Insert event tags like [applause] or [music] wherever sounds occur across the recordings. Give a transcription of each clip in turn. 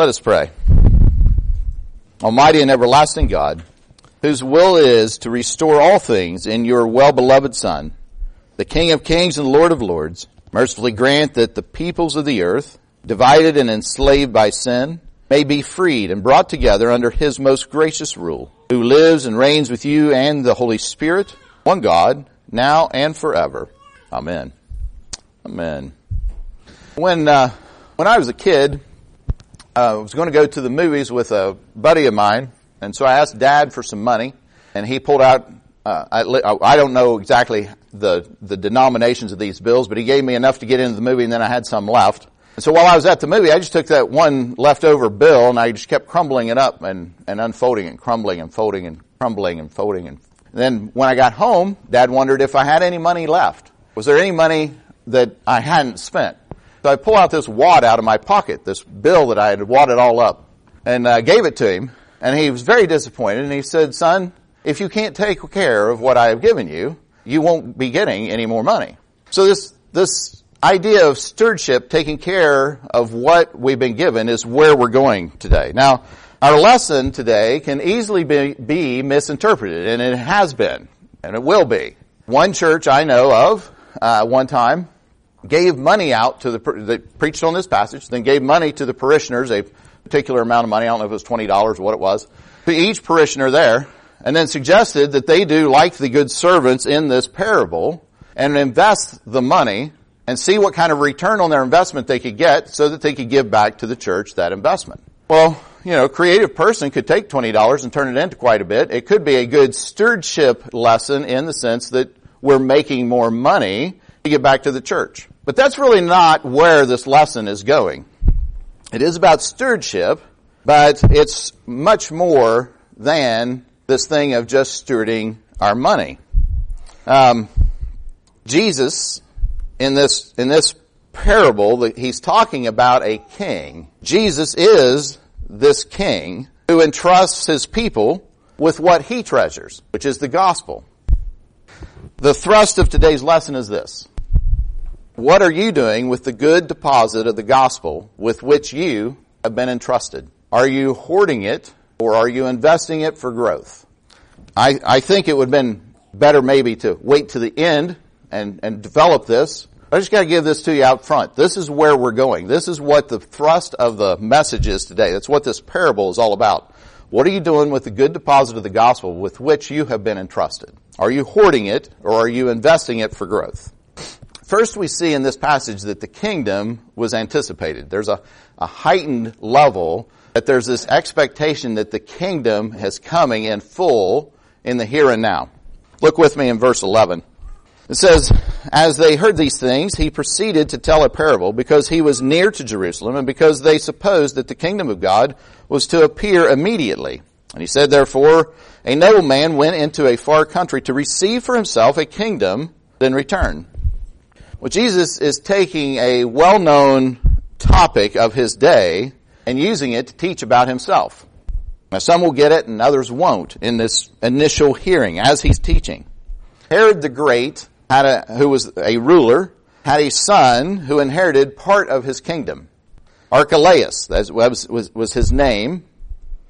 Let us pray. Almighty and everlasting God, whose will is to restore all things in your well-beloved Son, the King of kings and Lord of lords, mercifully grant that the peoples of the earth, divided and enslaved by sin, may be freed and brought together under his most gracious rule, who lives and reigns with you and the Holy Spirit, one God, now and forever. Amen. Amen. When, uh, when I was a kid, I was going to go to the movies with a buddy of mine, and so I asked Dad for some money, and he pulled out. Uh, I, I don't know exactly the the denominations of these bills, but he gave me enough to get into the movie, and then I had some left. And so while I was at the movie, I just took that one leftover bill, and I just kept crumbling it up and and unfolding and crumbling and folding and crumbling and folding. And then when I got home, Dad wondered if I had any money left. Was there any money that I hadn't spent? So I pull out this wad out of my pocket, this bill that I had wadded all up, and uh, gave it to him. And he was very disappointed. And he said, "Son, if you can't take care of what I have given you, you won't be getting any more money." So this this idea of stewardship, taking care of what we've been given, is where we're going today. Now, our lesson today can easily be, be misinterpreted, and it has been, and it will be. One church I know of, uh, one time, gave money out to the, they preached on this passage, then gave money to the parishioners, a particular amount of money, I don't know if it was $20 or what it was, to each parishioner there, and then suggested that they do like the good servants in this parable and invest the money and see what kind of return on their investment they could get so that they could give back to the church that investment. Well, you know, a creative person could take $20 and turn it into quite a bit. It could be a good stewardship lesson in the sense that we're making more money to get back to the church. But that's really not where this lesson is going. It is about stewardship, but it's much more than this thing of just stewarding our money. Um, Jesus, in this in this parable, he's talking about a king. Jesus is this king who entrusts his people with what he treasures, which is the gospel. The thrust of today's lesson is this. What are you doing with the good deposit of the gospel with which you have been entrusted? Are you hoarding it or are you investing it for growth? I, I think it would have been better maybe to wait to the end and, and develop this. I just got to give this to you out front. This is where we're going. This is what the thrust of the message is today. That's what this parable is all about. What are you doing with the good deposit of the gospel with which you have been entrusted? Are you hoarding it or are you investing it for growth? First, we see in this passage that the kingdom was anticipated. There's a, a heightened level that there's this expectation that the kingdom is coming in full in the here and now. Look with me in verse 11. It says, As they heard these things, he proceeded to tell a parable because he was near to Jerusalem and because they supposed that the kingdom of God was to appear immediately. And he said, therefore, a nobleman went into a far country to receive for himself a kingdom, then return. Well, Jesus is taking a well-known topic of his day and using it to teach about himself. Now some will get it and others won't in this initial hearing as he's teaching. Herod the Great had a, who was a ruler, had a son who inherited part of his kingdom. Archelaus, that was, was, was his name.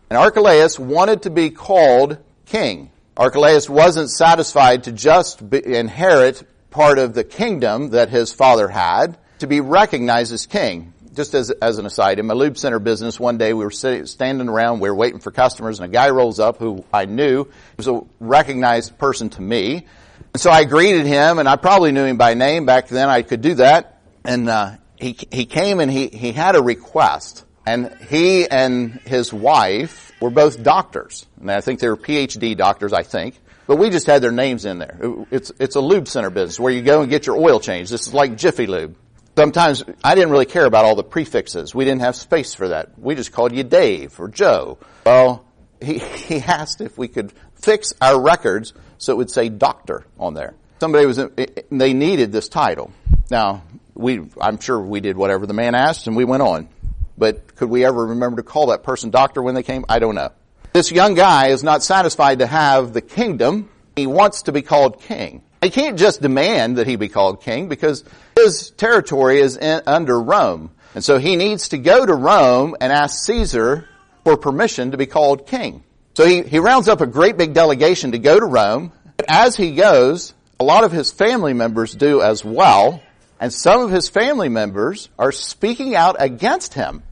And Archelaus wanted to be called king. Archelaus wasn't satisfied to just be, inherit part of the kingdom that his father had, to be recognized as king. Just as, as an aside, in my lube center business, one day we were sitting, standing around, we were waiting for customers, and a guy rolls up who I knew he was a recognized person to me. And so I greeted him, and I probably knew him by name back then. I could do that. And uh, he he came and he he had a request, and he and his wife were both doctors, and I think they were PhD doctors. I think. But we just had their names in there. It's, it's a lube center business where you go and get your oil changed. This is like Jiffy Lube. Sometimes I didn't really care about all the prefixes. We didn't have space for that. We just called you Dave or Joe. Well, he, [laughs] he asked if we could fix our records so it would say doctor on there. Somebody was, eh, eh, they needed this title. Now, we, I'm sure we did whatever the man asked and we went on. But could we ever remember to call that person doctor when they came? I don't know. This young guy is not satisfied to have the kingdom. He wants to be called king. He can't just demand that he be called king because his territory is in, under Rome. And so he needs to go to Rome and ask Caesar for permission to be called king. So he, he rounds up a great big delegation to go to Rome. But as he goes, a lot of his family members do as well. And some of his family members are speaking out against him.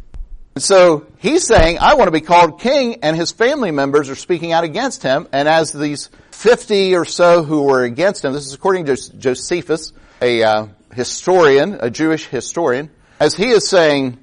And so he's saying, I want to be called king, and his family members are speaking out against him. And as these 50 or so who were against him, this is according to Josephus, a uh, historian, a Jewish historian, as he is saying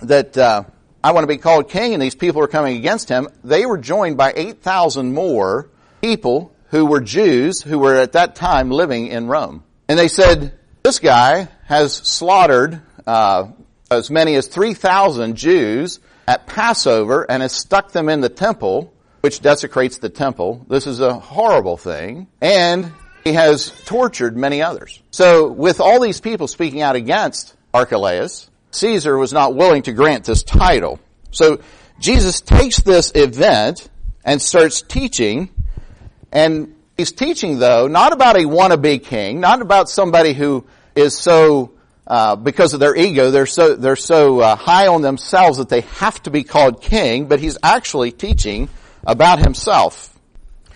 that uh, I want to be called king, and these people are coming against him, they were joined by 8,000 more people who were Jews who were at that time living in Rome. And they said, this guy has slaughtered uh, as many as 3,000 Jews at Passover and has stuck them in the temple, which desecrates the temple. This is a horrible thing. And he has tortured many others. So with all these people speaking out against Archelaus, Caesar was not willing to grant this title. So Jesus takes this event and starts teaching, and he's teaching though, not about a wannabe king, not about somebody who is so, uh, because of their ego, they're so, they're so uh, high on themselves that they have to be called king, but he's actually teaching about himself.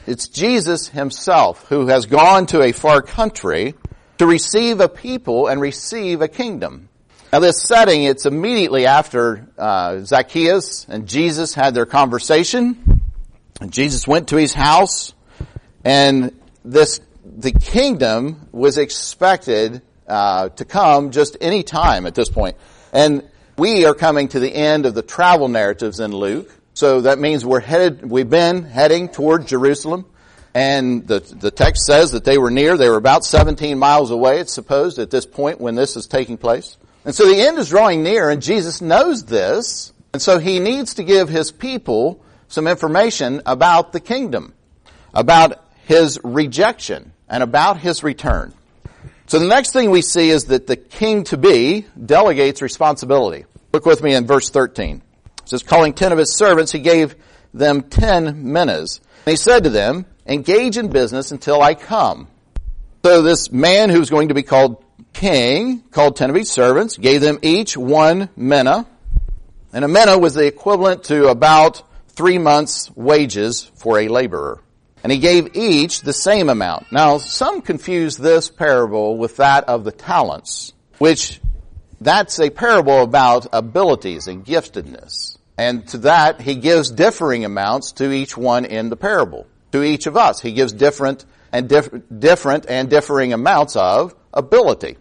It's Jesus himself who has gone to a far country to receive a people and receive a kingdom. Now this setting, it's immediately after uh, Zacchaeus and Jesus had their conversation. And Jesus went to his house, and this the kingdom was expected uh, to come just any time at this point. And we are coming to the end of the travel narratives in Luke. So that means we're headed, we've been heading toward Jerusalem. And the, the text says that they were near. They were about 17 miles away, it's supposed, at this point when this is taking place. And so the end is drawing near, and Jesus knows this. And so he needs to give his people some information about the kingdom, about his rejection, and about his return. So the next thing we see is that the king to be delegates responsibility. Look with me in verse 13. It says, calling ten of his servants, he gave them ten minas. And he said to them, engage in business until I come. So this man who's going to be called king called ten of his servants, gave them each one mina. And a mina was the equivalent to about three months wages for a laborer. And he gave each the same amount. Now, some confuse this parable with that of the talents, which that's a parable about abilities and giftedness. And to that, he gives differing amounts to each one in the parable. To each of us, he gives different and dif- different and differing amounts of ability.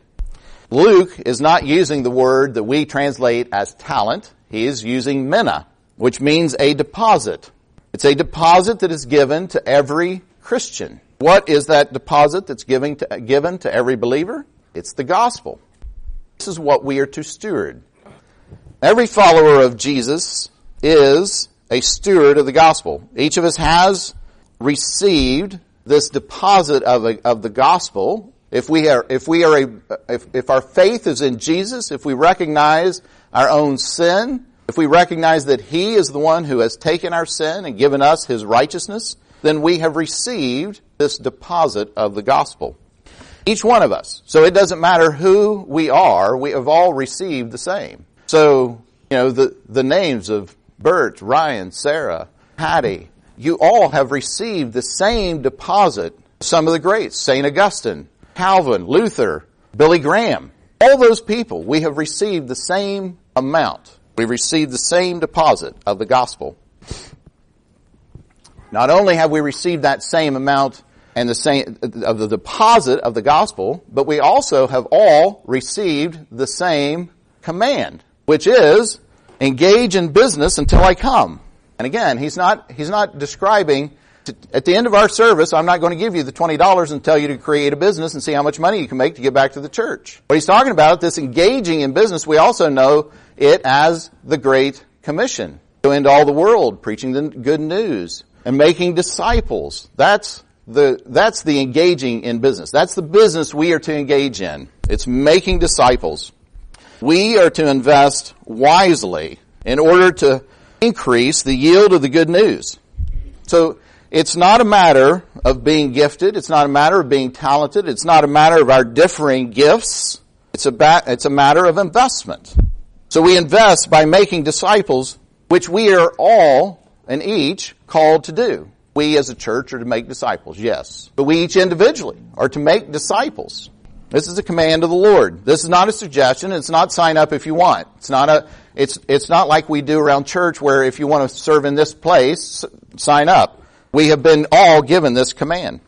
Luke is not using the word that we translate as talent. He is using mina, which means a deposit. It's a deposit that is given to every Christian. What is that deposit that's giving to, given to every believer? It's the gospel. This is what we are to steward. Every follower of Jesus is a steward of the gospel. Each of us has received this deposit of, a, of the gospel. If we are, if we are a, if, if our faith is in Jesus, if we recognize our own sin, if we recognize that He is the one who has taken our sin and given us His righteousness, then we have received this deposit of the gospel. Each one of us. So it doesn't matter who we are, we have all received the same. So, you know, the, the names of Bert, Ryan, Sarah, Patty, you all have received the same deposit. Some of the greats, St. Augustine, Calvin, Luther, Billy Graham, all those people, we have received the same amount. We received the same deposit of the gospel. Not only have we received that same amount and the same of the deposit of the gospel, but we also have all received the same command which is engage in business until I come. And again, he's not, he's not describing, at the end of our service, I'm not going to give you the $20 and tell you to create a business and see how much money you can make to get back to the church. What he's talking about, this engaging in business, we also know it as the Great Commission. Go into all the world, preaching the good news and making disciples. That's the, that's the engaging in business. That's the business we are to engage in. It's making disciples. We are to invest wisely in order to increase the yield of the good news. So it's not a matter of being gifted. It's not a matter of being talented. It's not a matter of our differing gifts. It's a, ba- it's a matter of investment. So we invest by making disciples, which we are all and each called to do. We as a church are to make disciples, yes. But we each individually are to make disciples. This is a command of the Lord. This is not a suggestion. It's not sign up if you want. It's not a, it's, it's not like we do around church where if you want to serve in this place, sign up. We have been all given this command.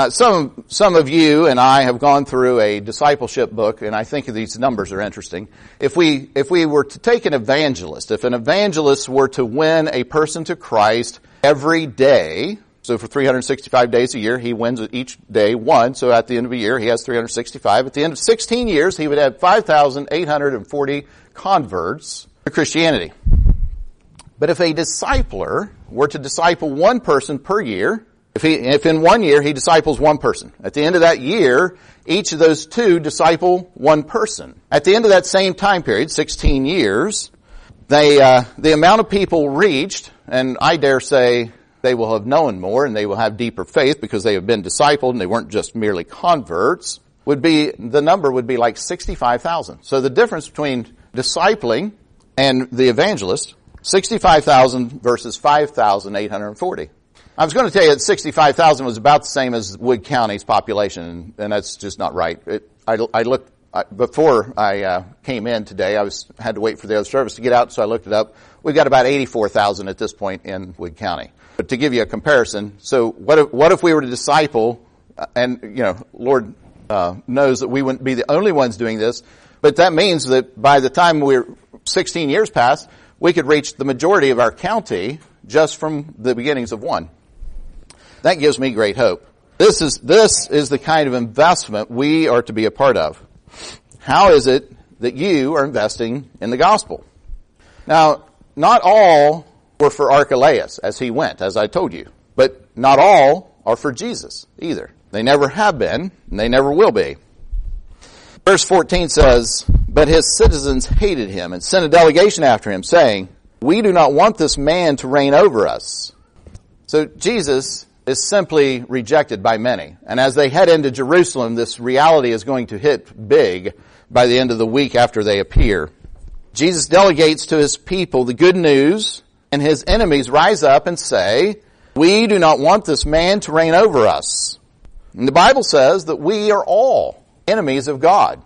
Uh, some some of you and I have gone through a discipleship book, and I think these numbers are interesting. If we if we were to take an evangelist, if an evangelist were to win a person to Christ every day, so for 365 days a year, he wins each day one. So at the end of a year, he has 365. At the end of 16 years, he would have 5,840 converts to Christianity. But if a discipler were to disciple one person per year, if, he, if in one year he disciples one person, at the end of that year, each of those two disciple one person. At the end of that same time period, 16 years, they, uh, the amount of people reached, and I dare say they will have known more and they will have deeper faith because they have been discipled and they weren't just merely converts, would be, the number would be like 65,000. So the difference between discipling and the evangelist, 65,000 versus 5,840. I was going to tell you that 65,000 was about the same as Wood County's population, and, that's just not right. It, I, I, looked I, before I uh, came in today. I was had to wait for the other service to get out, so I looked it up. We've got about 84,000 at this point in Wood County. But to give you a comparison, so what if, what if we were to disciple, uh, and you know, Lord uh, knows that we wouldn't be the only ones doing this, but that means that by the time we're 16 years past, we could reach the majority of our county just from the beginnings of one. That gives me great hope. This is, this is the kind of investment we are to be a part of. How is it that you are investing in the gospel? Now, not all were for Archelaus as he went, as I told you, but not all are for Jesus either. They never have been, and they never will be. Verse 14 says, But his citizens hated him and sent a delegation after him, saying, We do not want this man to reign over us. So Jesus is simply rejected by many. And as they head into Jerusalem, this reality is going to hit big by the end of the week after they appear. Jesus delegates to his people the good news, and his enemies rise up and say, we do not want this man to reign over us. And the Bible says that we are all enemies of God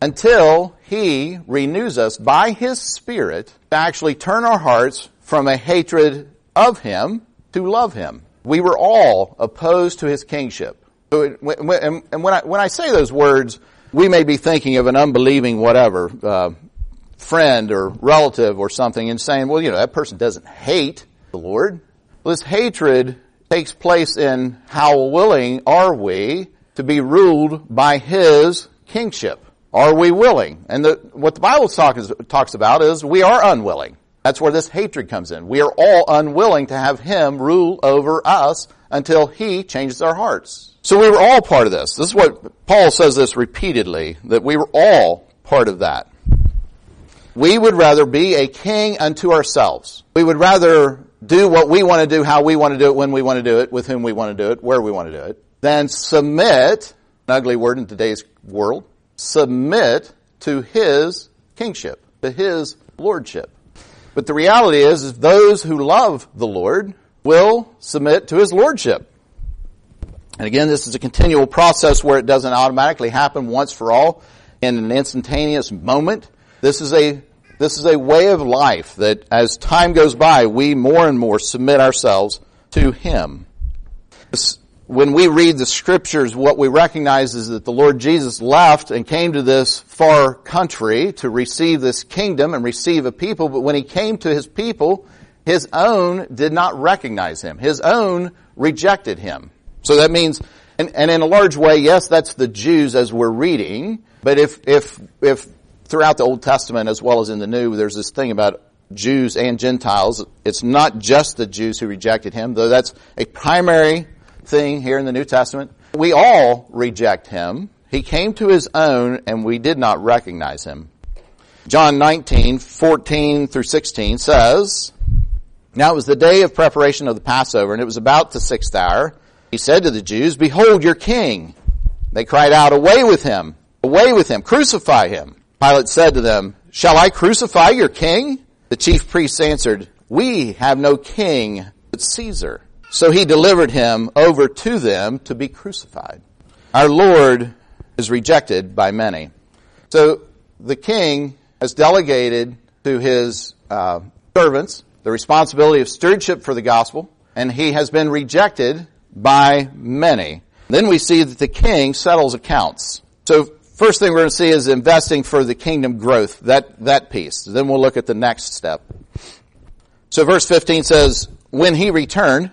until he renews us by his spirit to actually turn our hearts from a hatred of him love him. We were all opposed to his kingship. And when I, when I say those words, we may be thinking of an unbelieving whatever, uh, friend or relative or something and saying, well, you know, that person doesn't hate the Lord. Well, this hatred takes place in how willing are we to be ruled by His kingship? Are we willing? And the, what the Bible talk is, talks about is we are unwilling. That's where this hatred comes in. We are all unwilling to have Him rule over us until He changes our hearts. So we were all part of this. This is what Paul says this repeatedly, that we were all part of that. We would rather be a king unto ourselves. We would rather do what we want to do, how we want to do it, when we want to do it, with whom we want to do it, where we want to do it, than submit, an ugly word in today's world, submit to His kingship, to His lordship. But the reality is, is those who love the Lord will submit to His Lordship. And again, this is a continual process where it doesn't automatically happen once for all in an instantaneous moment. This is a this is a way of life that as time goes by, we more and more submit ourselves to Him. When we read the scriptures, what we recognize is that the Lord Jesus left and came to this far country to receive this kingdom and receive a people, but when he came to his people, his own did not recognize him. His own rejected him. So that means, and, and in a large way, yes, that's the Jews as we're reading, but if, if, if throughout the Old Testament as well as in the New, there's this thing about Jews and Gentiles, it's not just the Jews who rejected him, though that's a primary thing here in the New Testament. We all reject him. He came to his own and we did not recognize him. John 19, 14 through 16 says, Now it was the day of preparation of the Passover and it was about the sixth hour. He said to the Jews, Behold your king. They cried out, Away with him! Away with him! Crucify him! Pilate said to them, Shall I crucify your king? The chief priests answered, We have no king but Caesar. So he delivered him over to them to be crucified. Our Lord is rejected by many. So the king has delegated to his uh, servants the responsibility of stewardship for the gospel, and he has been rejected by many. Then we see that the king settles accounts. So first thing we're going to see is investing for the kingdom growth, that, that piece. Then we'll look at the next step. So verse 15 says, when he returned,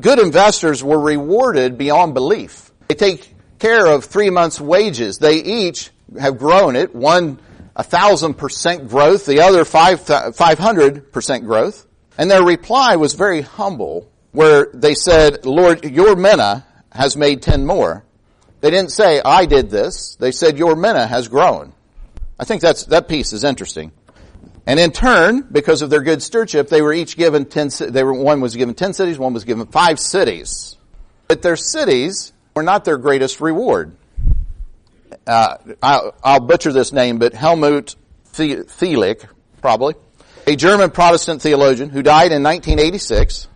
good investors were rewarded beyond belief. They take care of three months wages. They each have grown it. One, a thousand percent growth. The other five, hundred percent growth. And their reply was very humble where they said, Lord, your mina has made ten more. They didn't say, I did this. They said, your mina has grown. I think that's, that piece is interesting. And in turn, because of their good stewardship, they were each given ten, they were, one was given ten cities, one was given five cities. But their cities were not their greatest reward. Uh, I'll, I'll, butcher this name, but Helmut Thielich, probably, a German Protestant theologian who died in 1986,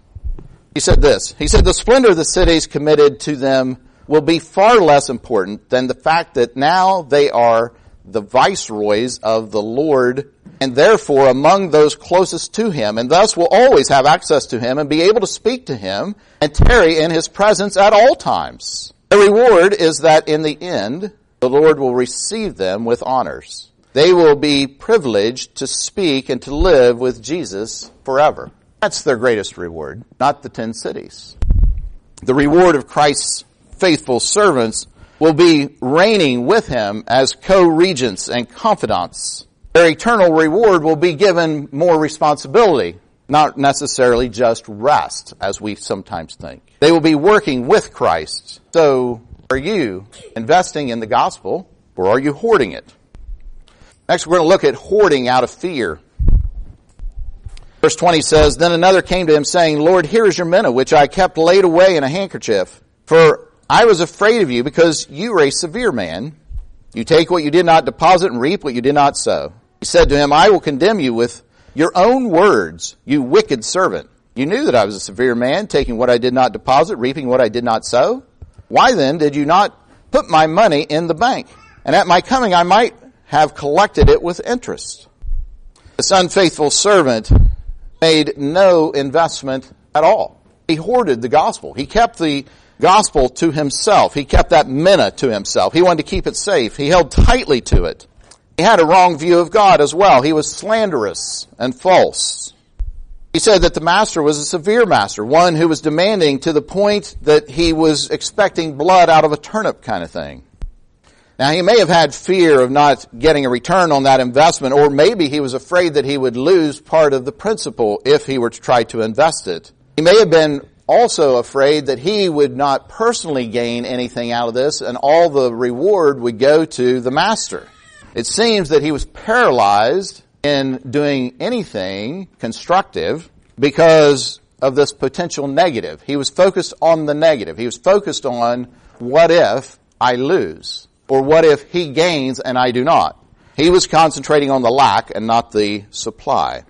he said this. He said, the splendor of the cities committed to them will be far less important than the fact that now they are the viceroys of the Lord and therefore among those closest to him and thus will always have access to him and be able to speak to him and tarry in his presence at all times. The reward is that in the end, the Lord will receive them with honors. They will be privileged to speak and to live with Jesus forever. That's their greatest reward, not the ten cities. The reward of Christ's faithful servants will be reigning with him as co-regents and confidants. Their eternal reward will be given more responsibility, not necessarily just rest, as we sometimes think. They will be working with Christ. So, are you investing in the gospel, or are you hoarding it? Next, we're going to look at hoarding out of fear. Verse 20 says, Then another came to him saying, Lord, here is your mina, which I kept laid away in a handkerchief. For I was afraid of you because you are a severe man. You take what you did not deposit and reap what you did not sow. He said to him, I will condemn you with your own words, you wicked servant. You knew that I was a severe man, taking what I did not deposit, reaping what I did not sow. Why then did you not put my money in the bank? And at my coming I might have collected it with interest. This unfaithful servant made no investment at all. He hoarded the gospel. He kept the gospel to himself. He kept that mina to himself. He wanted to keep it safe. He held tightly to it. He had a wrong view of God as well. He was slanderous and false. He said that the master was a severe master, one who was demanding to the point that he was expecting blood out of a turnip kind of thing. Now he may have had fear of not getting a return on that investment, or maybe he was afraid that he would lose part of the principal if he were to try to invest it. He may have been also afraid that he would not personally gain anything out of this and all the reward would go to the master. It seems that he was paralyzed in doing anything constructive because of this potential negative. He was focused on the negative. He was focused on what if I lose? Or what if he gains and I do not? He was concentrating on the lack and not the supply.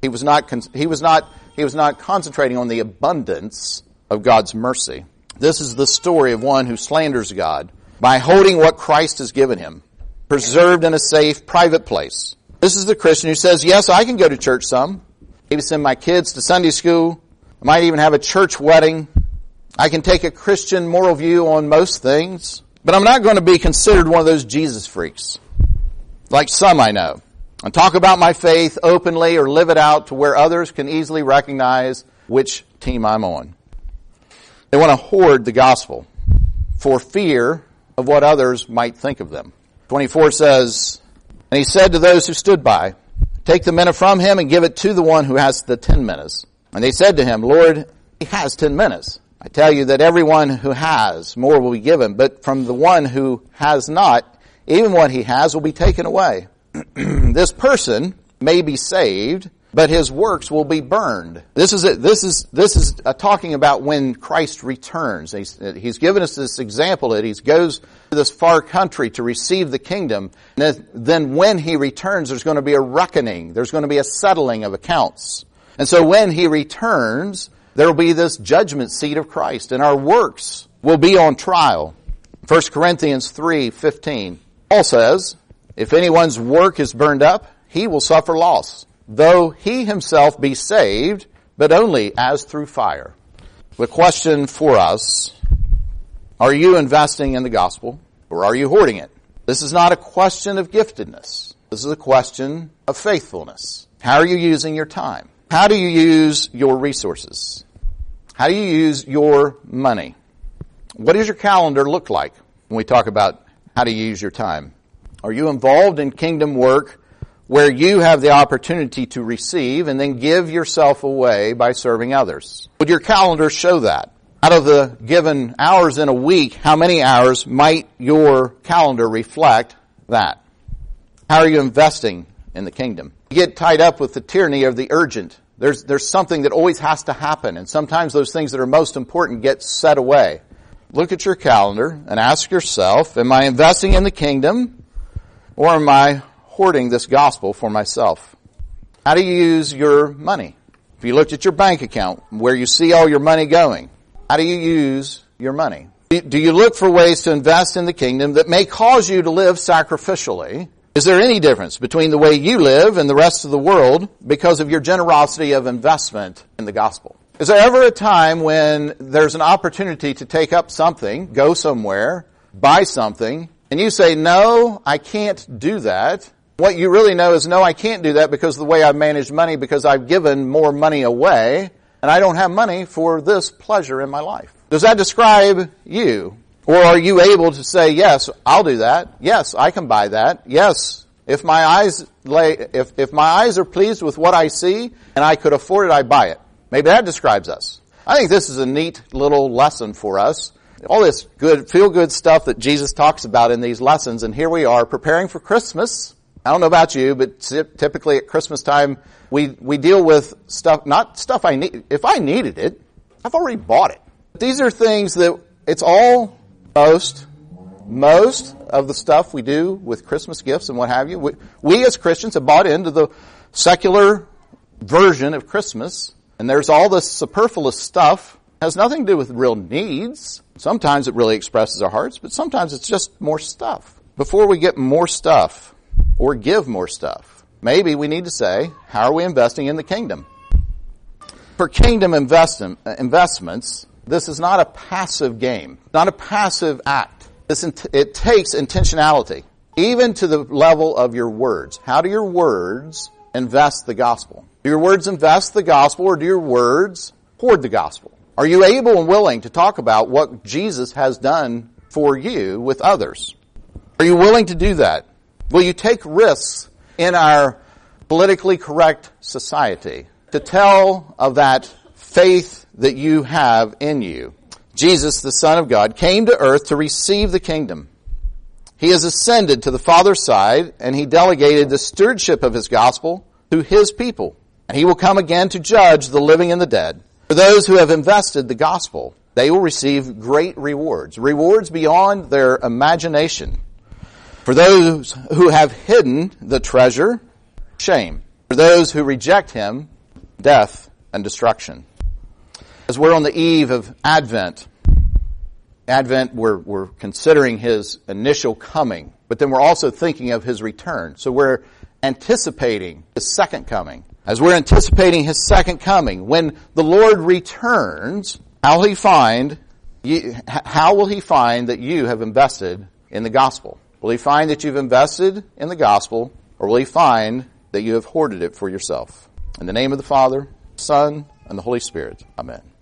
He was not, he was not he was not concentrating on the abundance of God's mercy. This is the story of one who slanders God by holding what Christ has given him, preserved in a safe, private place. This is the Christian who says, yes, I can go to church some. Maybe send my kids to Sunday school. I might even have a church wedding. I can take a Christian moral view on most things. But I'm not going to be considered one of those Jesus freaks. Like some I know and talk about my faith openly or live it out to where others can easily recognize which team I'm on. They want to hoard the gospel for fear of what others might think of them. 24 says, And he said to those who stood by, Take the mina from him and give it to the one who has the ten minas. And they said to him, Lord, he has ten minas. I tell you that everyone who has, more will be given, but from the one who has not, even what he has will be taken away. [clears throat] this person may be saved, but his works will be burned. This is it. This is this is talking about when Christ returns. He's, he's, given us this example that he goes to this far country to receive the kingdom. And then when he returns, there's going to be a reckoning. There's going to be a settling of accounts. And so when he returns, there will be this judgment seat of Christ, and our works will be on trial. 1 Corinthians three fifteen. Paul says, "If anyone's work is burned up, he will suffer loss." Though he himself be saved, but only as through fire. The question for us, are you investing in the gospel or are you hoarding it? This is not a question of giftedness. This is a question of faithfulness. How are you using your time? How do you use your resources? How do you use your money? What does your calendar look like when we talk about how to use your time? Are you involved in kingdom work where you have the opportunity to receive and then give yourself away by serving others. Would your calendar show that? Out of the given hours in a week, how many hours might your calendar reflect that? How are you investing in the kingdom? You get tied up with the tyranny of the urgent. There's, there's something that always has to happen, and sometimes those things that are most important get set away. Look at your calendar and ask yourself, am I investing in the kingdom or am I hoarding this gospel for myself. How do you use your money? If you looked at your bank account, where you see all your money going, how do you use your money? Do you look for ways to invest in the kingdom that may cause you to live sacrificially? Is there any difference between the way you live and the rest of the world because of your generosity of investment in the gospel? Is there ever a time when there's an opportunity to take up something, go somewhere, buy something, and you say, no, I can't do that, what you really know is, no, I can't do that because of the way I've managed money because I've given more money away and I don't have money for this pleasure in my life. Does that describe you? Or are you able to say, yes, I'll do that. Yes, I can buy that. Yes, if my eyes lay, if, if my eyes are pleased with what I see and I could afford it, I buy it. Maybe that describes us. I think this is a neat little lesson for us. All this good, feel good stuff that Jesus talks about in these lessons, and here we are preparing for Christmas. I don't know about you, but typically at Christmas time, we, we deal with stuff, not stuff I need. If I needed it, I've already bought it. These are things that it's all most, most of the stuff we do with Christmas gifts and what have you. We, we as Christians have bought into the secular version of Christmas, and there's all this superfluous stuff. It has nothing to do with real needs. Sometimes it really expresses our hearts, but sometimes it's just more stuff. Before we get more stuff, or give more stuff. Maybe we need to say, how are we investing in the kingdom? For kingdom investment, investments, this is not a passive game, not a passive act. This, it takes intentionality, even to the level of your words. How do your words invest the gospel? Do your words invest the gospel or do your words hoard the gospel? Are you able and willing to talk about what Jesus has done for you with others? Are you willing to do that? Will you take risks in our politically correct society to tell of that faith that you have in you? Jesus, the Son of God, came to earth to receive the kingdom. He has ascended to the Father's side and he delegated the stewardship of his gospel to his people. And he will come again to judge the living and the dead. For those who have invested the gospel, they will receive great rewards, rewards beyond their imagination. For those who have hidden the treasure, shame. For those who reject him, death and destruction. As we're on the eve of Advent, Advent, we're, we're considering his initial coming, but then we're also thinking of his return. So we're anticipating his second coming. As we're anticipating his second coming, when the Lord returns, how will he find, how will he find that you have invested in the gospel? Will he find that you've invested in the gospel, or will he find that you have hoarded it for yourself? In the name of the Father, Son, and the Holy Spirit. Amen.